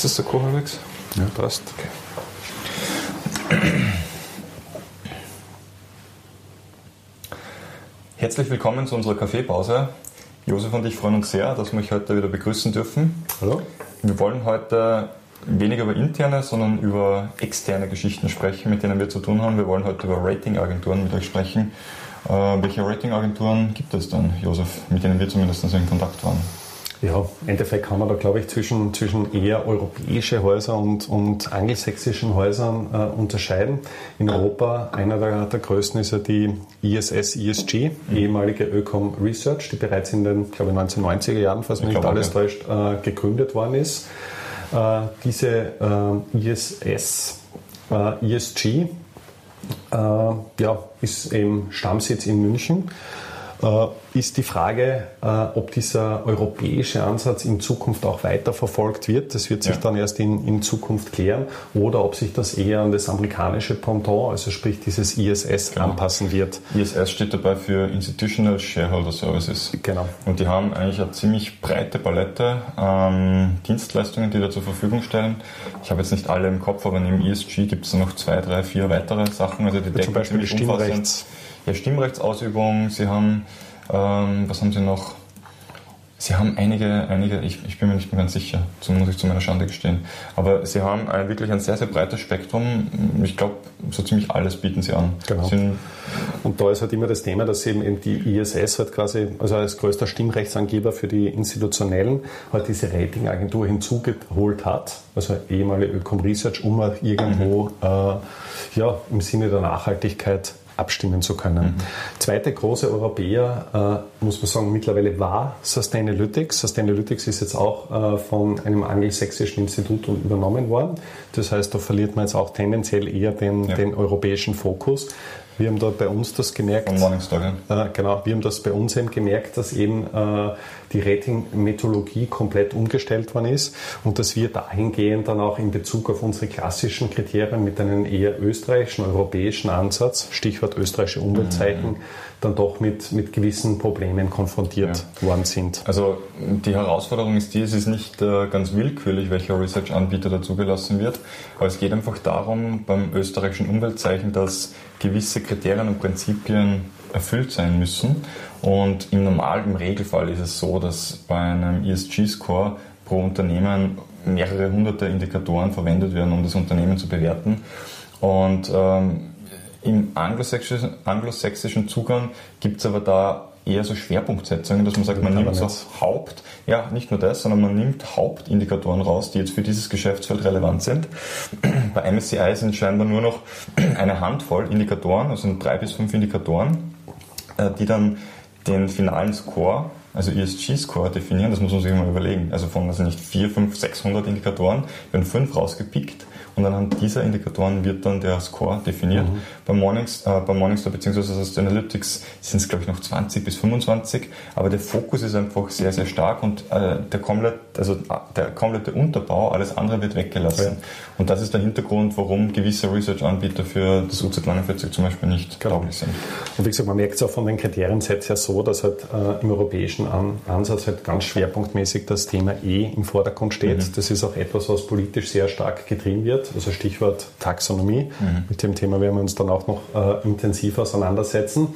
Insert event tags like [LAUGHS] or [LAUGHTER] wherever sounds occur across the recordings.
Sitzt das cool halbwegs? Ja, passt. Okay. Herzlich willkommen zu unserer Kaffeepause. Josef und ich freuen uns sehr, dass wir euch heute wieder begrüßen dürfen. Hallo. Wir wollen heute weniger über interne, sondern über externe Geschichten sprechen, mit denen wir zu tun haben. Wir wollen heute über Ratingagenturen mit euch sprechen. Äh, welche Ratingagenturen gibt es dann, Josef, mit denen wir zumindest in Kontakt waren? Ja, im Endeffekt kann man da, glaube ich, zwischen, zwischen eher europäische Häuser und, und angelsächsischen Häusern äh, unterscheiden. In Europa, einer der, der größten ist ja die ISS ESG, mhm. ehemalige Ökom Research, die bereits in den, glaube ich, 1990er Jahren, falls mich nicht alles täuscht, äh, gegründet worden ist. Äh, diese äh, ISS äh, ESG äh, ja, ist eben Stammsitz in München äh, ist die Frage, äh, ob dieser europäische Ansatz in Zukunft auch weiter verfolgt wird. Das wird sich ja. dann erst in, in Zukunft klären. Oder ob sich das eher an das amerikanische Pendant, also sprich dieses ISS, genau. anpassen wird. ISS steht dabei für Institutional Shareholder Services. Genau. Und die haben eigentlich eine ziemlich breite Palette an Dienstleistungen, die da zur Verfügung stellen. Ich habe jetzt nicht alle im Kopf, aber neben ESG gibt es noch zwei, drei, vier weitere Sachen. Also die Zum Beispiel Stimmrechts. Ja, Stimmrechtsausübung, sie haben, ähm, was haben sie noch? Sie haben einige, einige ich, ich, bin mir nicht mehr ganz sicher, so muss ich zu meiner Schande gestehen. Aber Sie haben ein, wirklich ein sehr, sehr breites Spektrum. Ich glaube, so ziemlich alles bieten Sie an. Genau. Sie und da ist halt immer das Thema, dass eben die ISS halt quasi, also als größter Stimmrechtsangeber für die Institutionellen, halt diese Ratingagentur hinzugeholt hat, also ehemalige Ökom Research, um irgendwo mhm. äh, ja, im Sinne der Nachhaltigkeit abstimmen zu können. Mhm. Zweite große Europäer, äh, muss man sagen, mittlerweile war Sustainalytics. Sustainalytics ist jetzt auch äh, von einem angelsächsischen Institut übernommen worden. Das heißt, da verliert man jetzt auch tendenziell eher den, ja. den europäischen Fokus. Wir haben da bei uns das gemerkt. Von Morningstar, ja. Äh, genau, wir haben das bei uns eben gemerkt, dass eben äh, die Rating-Methodologie komplett umgestellt worden ist und dass wir dahingehend dann auch in Bezug auf unsere klassischen Kriterien mit einem eher österreichischen, europäischen Ansatz, Stichwort österreichische Umweltzeichen, mhm dann doch mit, mit gewissen Problemen konfrontiert ja. worden sind. Also die Herausforderung ist die, es ist nicht äh, ganz willkürlich, welcher Research-Anbieter dazugelassen wird, aber es geht einfach darum, beim österreichischen Umweltzeichen, dass gewisse Kriterien und Prinzipien erfüllt sein müssen. Und im normalen, im Regelfall ist es so, dass bei einem ESG-Score pro Unternehmen mehrere hunderte Indikatoren verwendet werden, um das Unternehmen zu bewerten. Und ähm, im anglosächsischen, anglosächsischen Zugang gibt es aber da eher so Schwerpunktsetzungen, dass man sagt, man nimmt so Haupt, ja, nicht nur das, sondern man nimmt Hauptindikatoren raus, die jetzt für dieses Geschäftsfeld relevant sind. [CLEARS THROAT] Bei MSCI sind scheinbar nur noch [CLEARS THROAT] eine Handvoll Indikatoren, also drei bis fünf Indikatoren, äh, die dann den finalen Score, also ESG-Score definieren, das muss man sich mal überlegen. Also von, also nicht vier, fünf, 600 Indikatoren, werden fünf rausgepickt und anhand dieser Indikatoren wird dann der Score definiert. Mhm. Bei, Mornings, äh, bei Morningstar bzw. also Analytics sind es glaube ich noch 20 bis 25, aber der Fokus ist einfach sehr, sehr stark und äh, der, komplett, also, äh, der komplette Unterbau, alles andere wird weggelassen. Ja. Und das ist der Hintergrund, warum gewisse Research-Anbieter für das UZ49 zum Beispiel nicht genau. tauglich sind. Und wie gesagt, man merkt es auch von den Kriteriensets her so, dass halt äh, im europäischen An Ansatz halt ganz schwerpunktmäßig das Thema E im Vordergrund steht. Mhm. Das ist auch etwas, was politisch sehr stark getrieben wird also Stichwort Taxonomie. Mhm. Mit dem Thema werden wir uns dann auch noch äh, intensiv auseinandersetzen.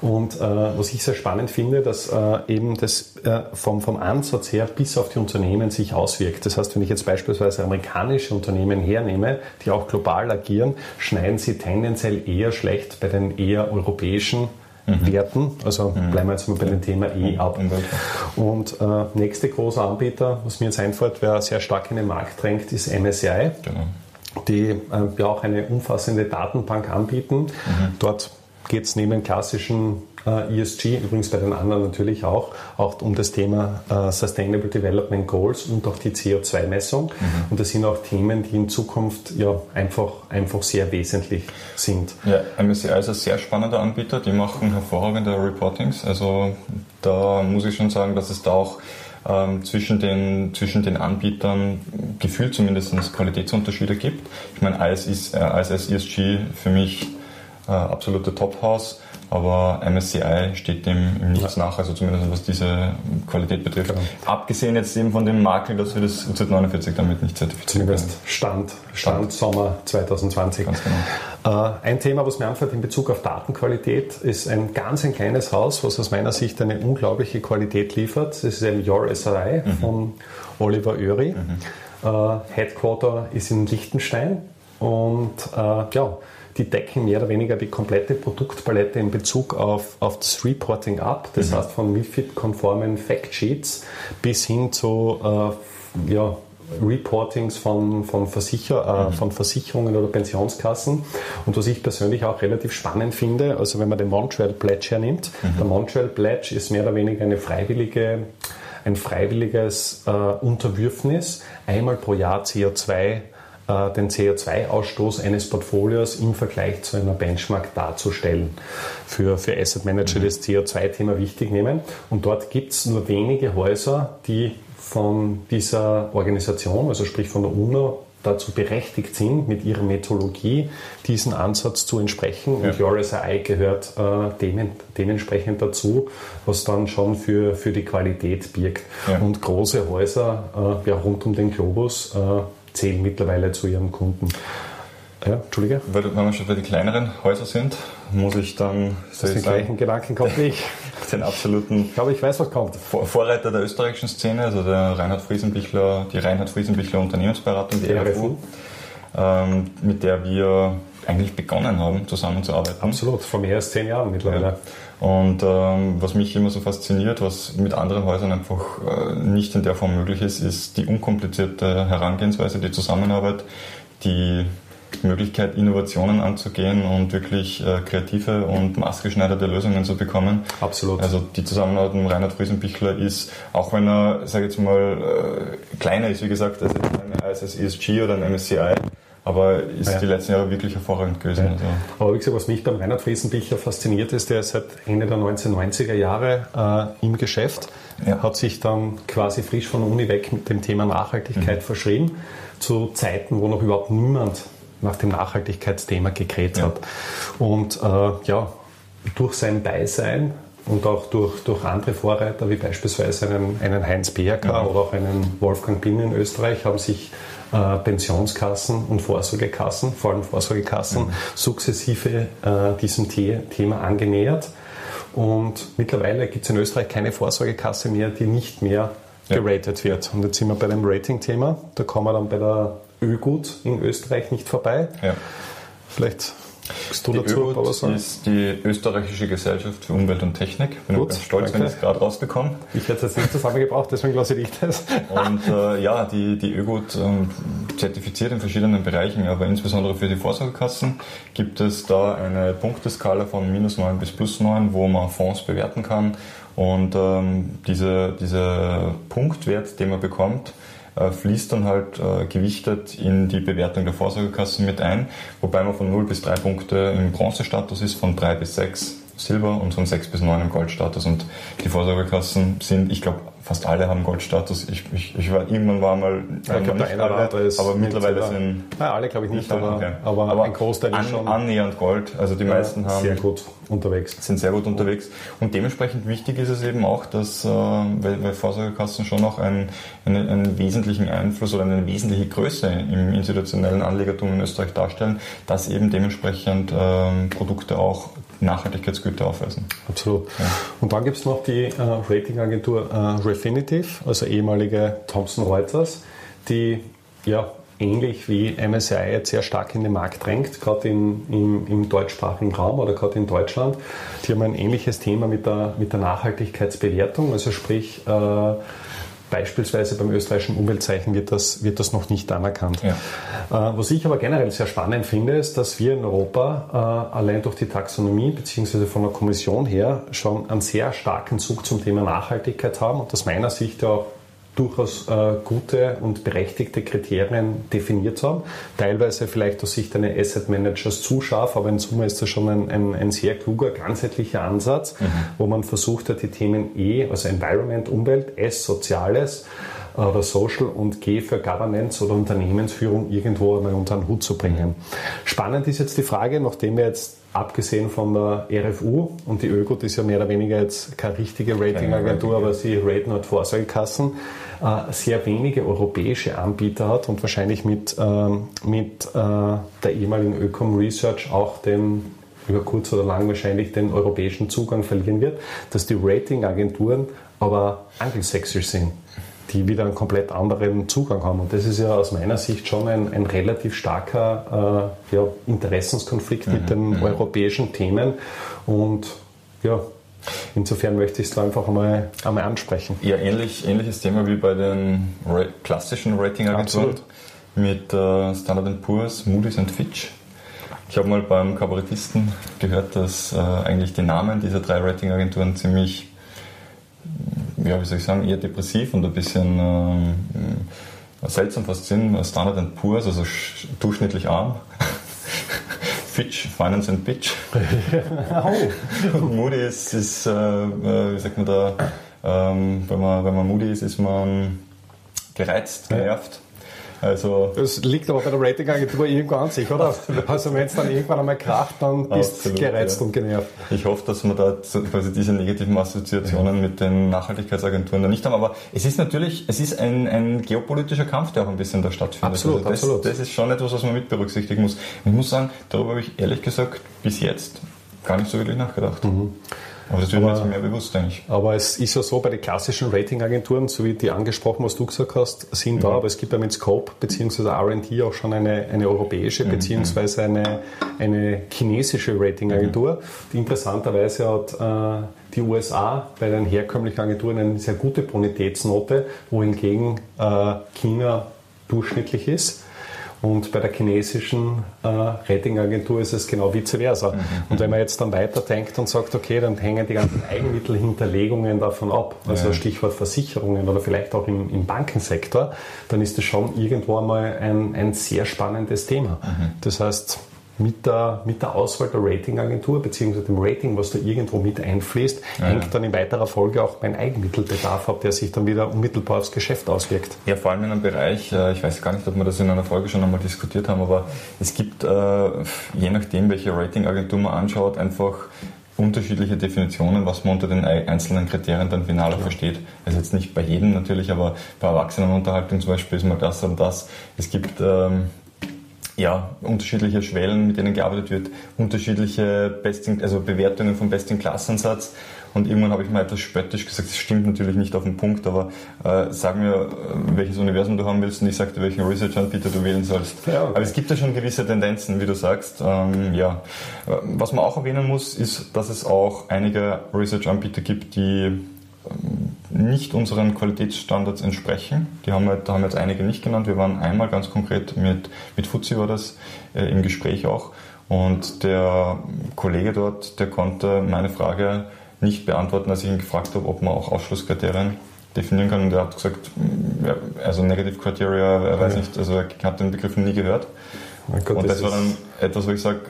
Und äh, was ich sehr spannend finde, dass äh, eben das äh, vom, vom Ansatz her bis auf die Unternehmen sich auswirkt. Das heißt, wenn ich jetzt beispielsweise amerikanische Unternehmen hernehme, die auch global agieren, schneiden sie tendenziell eher schlecht bei den eher europäischen mhm. Werten. Also mhm. bleiben wir jetzt mal bei dem Thema E ab. Und äh, nächste große Anbieter, was mir jetzt einfällt, wer sehr stark in den Markt drängt, ist MSCI. Genau die äh, ja auch eine umfassende Datenbank anbieten. Mhm. Dort geht es neben klassischen äh, ESG, übrigens bei den anderen natürlich auch, auch um das Thema äh, Sustainable Development Goals und auch die CO2-Messung. Mhm. Und das sind auch Themen, die in Zukunft ja einfach, einfach sehr wesentlich sind. Ja, MSCI ist ein sehr spannender Anbieter, die machen hervorragende Reportings. Also da muss ich schon sagen, dass es da auch ähm, zwischen, den, zwischen den Anbietern gefühlt zumindest Qualitätsunterschiede gibt. Ich meine, ISS, äh, ISS ESG für mich äh, absolute Top-House. aber MSCI steht dem im Nichts nach, also zumindest was diese Qualität betrifft. Genau. Abgesehen jetzt eben von dem Makel, dass wir das UZ49 damit nicht zertifizieren können. Stand, Stand, Stand Sommer 2020. Ganz genau. Äh, ein Thema, was mir anfällt in Bezug auf Datenqualität, ist ein ganz ein kleines Haus, was aus meiner Sicht eine unglaubliche Qualität liefert. Das ist ein Your SRI mhm. von Oliver Oeri. Mhm. Äh, Headquarter ist in Liechtenstein und äh, ja, die decken mehr oder weniger die komplette Produktpalette in Bezug auf, auf das Reporting ab. Das mhm. heißt von MIFID-konformen Factsheets bis hin zu äh, ja, Reportings von, von, Versicher, äh, mhm. von Versicherungen oder Pensionskassen. Und was ich persönlich auch relativ spannend finde, also wenn man den Montreal Pledge hernimmt, mhm. der Montreal Pledge ist mehr oder weniger eine freiwillige ein freiwilliges äh, Unterwürfnis, einmal pro Jahr CO2 äh, den CO2-Ausstoß eines Portfolios im Vergleich zu einer Benchmark darzustellen. Für, für Asset Manager mhm. das CO2-Thema wichtig nehmen. Und dort gibt es nur wenige Häuser, die von dieser Organisation, also sprich von der UNO, dazu berechtigt sind, mit ihrer Methodologie diesen Ansatz zu entsprechen. Ja. Und EuroSI gehört äh, dem, dementsprechend dazu, was dann schon für, für die Qualität birgt. Ja. Und große Häuser äh, ja, rund um den Globus äh, zählen mittlerweile zu ihren Kunden. Ja, Entschuldige. Weil, wenn wir schon bei den kleineren Häusern sind, muss ich dann das den gleichen Gedanken kommt wie ich. [LAUGHS] den absoluten ich glaube, ich weiß, was kommt. Vorreiter der österreichischen Szene, also der Reinhard Friesenbichler, die Reinhard Friesenbichler Unternehmensberatung, die RFU, ähm, mit der wir eigentlich begonnen haben, zusammenzuarbeiten. Absolut, vor mehr als zehn Jahren mittlerweile. Ja. Und ähm, was mich immer so fasziniert, was mit anderen Häusern einfach äh, nicht in der Form möglich ist, ist die unkomplizierte Herangehensweise, die Zusammenarbeit, die Möglichkeit, Innovationen anzugehen und wirklich äh, kreative und maßgeschneiderte Lösungen zu bekommen. Absolut. Also die Zusammenarbeit mit Reinhard Friesenbichler ist, auch wenn er, sage ich jetzt mal, äh, kleiner ist, wie gesagt, als ein ESG oder ein MSCI, aber ist ja. die letzten Jahre wirklich hervorragend gewesen. Ja. Also. Aber wie gesagt, was mich beim Reinhard Friesenbichler fasziniert ist, der ist seit Ende der 1990er Jahre äh, im Geschäft, ja. hat sich dann quasi frisch von der Uni weg mit dem Thema Nachhaltigkeit mhm. verschrieben, zu Zeiten, wo noch überhaupt niemand nach dem Nachhaltigkeitsthema gekräht hat. Und äh, ja, durch sein Beisein und auch durch, durch andere Vorreiter, wie beispielsweise einen, einen Heinz BRK mhm. oder auch einen Wolfgang Bin in Österreich, haben sich äh, Pensionskassen und Vorsorgekassen, vor allem Vorsorgekassen, mhm. sukzessive äh, diesem The Thema angenähert. Und mittlerweile gibt es in Österreich keine Vorsorgekasse mehr, die nicht mehr ja. geratet wird. Und jetzt sind wir bei dem Rating-Thema. Da kommen wir dann bei der Ögut in Österreich nicht vorbei. Ja. Vielleicht du die dazu ÖUT ist die österreichische Gesellschaft für Umwelt und Technik. Bin Gut, ganz stolz, danke. wenn ich es gerade rausbekomme. Ich hätte es jetzt nicht zusammengebracht, deswegen lasse ich das. Und äh, ja, die, die ÖGUT ähm, zertifiziert in verschiedenen Bereichen, aber insbesondere für die Vorsorgekassen gibt es da eine Punkteskala von minus 9 bis plus 9, wo man Fonds bewerten kann. Und ähm, diese, dieser Punktwert, den man bekommt, fließt dann halt äh, gewichtet in die Bewertung der Vorsorgekassen mit ein, wobei man von 0 bis 3 Punkte im Bronzestatus ist, von 3 bis 6 Silber und von 6 bis 9 im Goldstatus. Und die Vorsorgekassen sind, ich glaube, fast alle haben Goldstatus. Ich, ich, ich war, irgendwann war mal, ja, ich glaube, der eine alle, ist aber mittlerweile sind... Nein, alle glaube ich nicht, aber, okay. aber, aber, ein Großteil an, ist schon... Annähernd Gold, also die ja, meisten haben... Sehr gut unterwegs. Sind sehr gut unterwegs. Und dementsprechend wichtig ist es eben auch, dass, äh, weil, weil Vorsorgekassen schon noch einen, einen, einen wesentlichen Einfluss oder eine wesentliche Größe im institutionellen Anlegertum in Österreich darstellen, dass eben dementsprechend äh, Produkte auch Nachhaltigkeitsgüter aufweisen. Absolut. Ja. Und dann gibt es noch die äh, Ratingagentur äh, Refinitiv, also ehemalige Thomson Reuters, die ja ähnlich wie MSCI jetzt sehr stark in den Markt drängt, gerade im, im deutschsprachigen Raum oder gerade in Deutschland. Die haben ein ähnliches Thema mit der, mit der Nachhaltigkeitsbewertung, also sprich äh, Beispielsweise beim österreichischen Umweltzeichen wird das, wird das noch nicht anerkannt. Ja. Äh, was ich aber generell sehr spannend finde, ist, dass wir in Europa äh, allein durch die Taxonomie bzw. von der Kommission her schon einen sehr starken Zug zum Thema Nachhaltigkeit haben und aus meiner Sicht auch durchaus äh, gute und berechtigte Kriterien definiert haben. Teilweise vielleicht aus Sicht eines Asset Managers zu scharf, aber in Summe ist das schon ein, ein, ein sehr kluger, ganzheitlicher Ansatz, mhm. wo man versucht hat, die Themen E, also Environment, Umwelt, S, Soziales, äh, oder Social und G für Governance oder Unternehmensführung irgendwo einmal unter den Hut zu bringen. Spannend ist jetzt die Frage, nachdem wir jetzt abgesehen von der RFU und die ÖGOT ist ja mehr oder weniger jetzt keine richtige Ratingagentur, aber sie raten halt Vorsorgekassen, sehr wenige europäische Anbieter hat und wahrscheinlich mit, ähm, mit äh, der ehemaligen Ökom Research auch den über kurz oder lang wahrscheinlich den europäischen Zugang verlieren wird, dass die Ratingagenturen aber angelsächsisch sind die wieder einen komplett anderen Zugang haben. Und das ist ja aus meiner Sicht schon ein, ein relativ starker äh, ja, Interessenskonflikt mhm. mit den mhm. europäischen Themen. Und ja, insofern möchte ich es da einfach einmal, einmal ansprechen. Ja, ähnlich, ähnliches Thema wie bei den Ra klassischen Ratingagenturen mit äh, Standard Poor's, Moody's und Fitch. Ich habe mal beim Kabarettisten gehört, dass äh, eigentlich die Namen dieser drei Ratingagenturen ziemlich ja, wie soll ich sagen, eher depressiv und ein bisschen ähm, seltsam fast sind. Standard Poor's, also durchschnittlich arm. Fitch, Finance and Pitch. [LAUGHS] oh. und [LAUGHS] Moody ist, ist äh, äh, wie sagt man da, ähm, wenn, man, wenn man Moody ist, ist man gereizt, genervt. Also das liegt aber bei der Ratingagentur irgendwo an sich, oder? [LAUGHS] Also wenn es dann irgendwann einmal kracht, dann bist du gereizt ja. und genervt. Ich hoffe, dass wir da quasi diese negativen Assoziationen mit den Nachhaltigkeitsagenturen da nicht haben. Aber es ist natürlich, es ist ein, ein geopolitischer Kampf, der auch ein bisschen da stattfindet. Absolut, also das, absolut. Das ist schon etwas, was man mit berücksichtigen muss. Ich muss sagen, darüber habe ich ehrlich gesagt bis jetzt gar nicht so wirklich nachgedacht. Mhm. Aber das wird mir jetzt mehr bewusst, denke ich. Aber es ist ja so, bei den klassischen Ratingagenturen, so wie die angesprochen, was du gesagt hast, sind mhm. da, aber es gibt ja mit Scope bzw. RT auch schon eine, eine europäische mhm. bzw. Eine, eine chinesische Ratingagentur, mhm. die interessanterweise hat äh, die USA bei den herkömmlichen Agenturen eine sehr gute Bonitätsnote, wohingegen äh, China durchschnittlich ist. Und bei der chinesischen äh, Ratingagentur ist es genau vice versa. Mhm. Und wenn man jetzt dann weiterdenkt und sagt, okay, dann hängen die ganzen Eigenmittelhinterlegungen davon ab, also ja. Stichwort Versicherungen oder vielleicht auch im, im, Bankensektor, dann ist das schon irgendwo einmal ein, ein sehr spannendes Thema. Mhm. Das heißt, mit der, mit der Auswahl der Ratingagentur bzw. dem Rating, was da irgendwo mit einfließt, ja, hängt ja. dann in weiterer Folge auch mein Eigenmittelbedarf ab, der sich dann wieder unmittelbar aufs Geschäft auswirkt. Ja, vor allem in einem Bereich, äh, ich weiß gar nicht, ob wir das in einer Folge schon einmal diskutiert haben, aber es gibt, äh, je nachdem, welche Ratingagentur man anschaut, einfach unterschiedliche Definitionen, was man unter den einzelnen Kriterien dann final ja. versteht. Also jetzt nicht bei jedem natürlich, aber bei Erwachsenenunterhaltung zum Beispiel ist mal das oder das. Es gibt ähm, ja, unterschiedliche Schwellen, mit denen gearbeitet wird, unterschiedliche Besting, also Bewertungen vom Best-in-Class-Ansatz. Und irgendwann habe ich mal etwas spöttisch gesagt, das stimmt natürlich nicht auf den Punkt, aber äh, sag mir, äh, welches Universum du haben willst und ich sagte, welchen Research-Anbieter du wählen sollst. Ja, okay. Aber es gibt ja schon gewisse Tendenzen, wie du sagst. Ähm, ja. Was man auch erwähnen muss, ist, dass es auch einige Research-Anbieter gibt, die nicht unseren Qualitätsstandards entsprechen. Die haben wir, da haben wir jetzt einige nicht genannt. Wir waren einmal ganz konkret mit, mit Fuzzi war das äh, im Gespräch auch. Und der Kollege dort, der konnte meine Frage nicht beantworten, als ich ihn gefragt habe, ob man auch Ausschlusskriterien definieren kann. Und er hat gesagt, ja, also Negative Criteria, er weiß nicht, also er hat den Begriff nie gehört. Gott, und das, das war dann etwas, wo ich sage,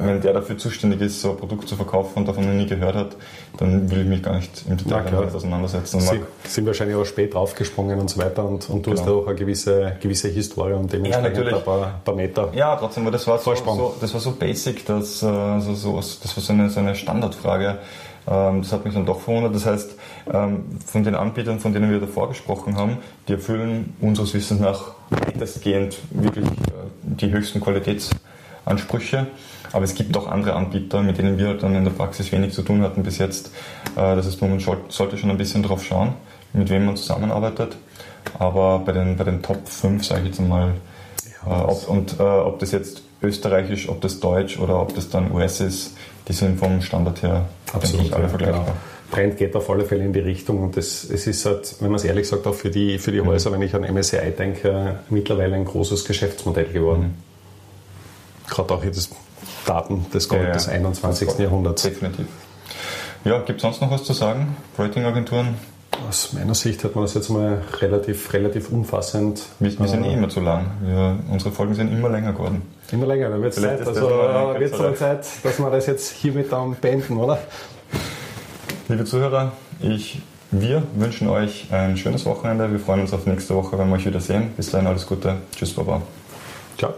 wenn der dafür zuständig ist, so ein Produkt zu verkaufen und davon noch nie gehört hat, dann will ich mich gar nicht im Detail damit auseinandersetzen. Sie sind wahrscheinlich auch spät draufgesprungen und so weiter und, und du genau. hast auch eine gewisse, gewisse Historie und dementsprechend ja, ein paar, paar, Meter. Ja, trotzdem, aber das war so, so, das war so basic, dass, also so, das war so eine, so eine Standardfrage. Ähm, das hat mich dann doch verwundert. Das heißt, ähm, von den Anbietern, von denen wir davor gesprochen haben, die erfüllen unseres Wissens nach weitestgehend wirklich äh, die höchsten Qualitätsansprüche. Aber es gibt auch andere Anbieter, mit denen wir dann in der Praxis wenig zu tun hatten bis jetzt. Äh, das heißt, man sollte schon ein bisschen drauf schauen, mit wem man zusammenarbeitet. Aber bei den, bei den Top 5, sage ich jetzt ja, äh, ob, und ob das jetzt österreichisch, ob das deutsch oder ob das dann US ist, die sind vom Standard her, Absolut, alle vergleichbar. Genau. Trend geht auf alle Fälle in die Richtung und das, es ist halt, wenn man es ehrlich sagt, auch für die, für die mhm. Häuser, wenn ich an MSCI denke, mittlerweile ein großes Geschäftsmodell geworden. Mhm. Gerade auch jetzt Daten des, ja, des 21. Das Jahrhunderts. Definitiv. Ja, gibt es sonst noch was zu sagen? Ratingagenturen? Aus meiner Sicht hat man das jetzt mal relativ, relativ umfassend. Wir, wir sind eh immer zu lang. Wir, unsere Folgen sind immer länger geworden. Immer länger, dann wird es Zeit. Also wird es mal Zeit, dass wir das jetzt hiermit dann beenden, oder? Liebe Zuhörer, ich, wir wünschen euch ein schönes Wochenende. Wir freuen uns auf nächste Woche, wenn wir euch wiedersehen. Bis dahin alles Gute. Tschüss, Baba. Ciao.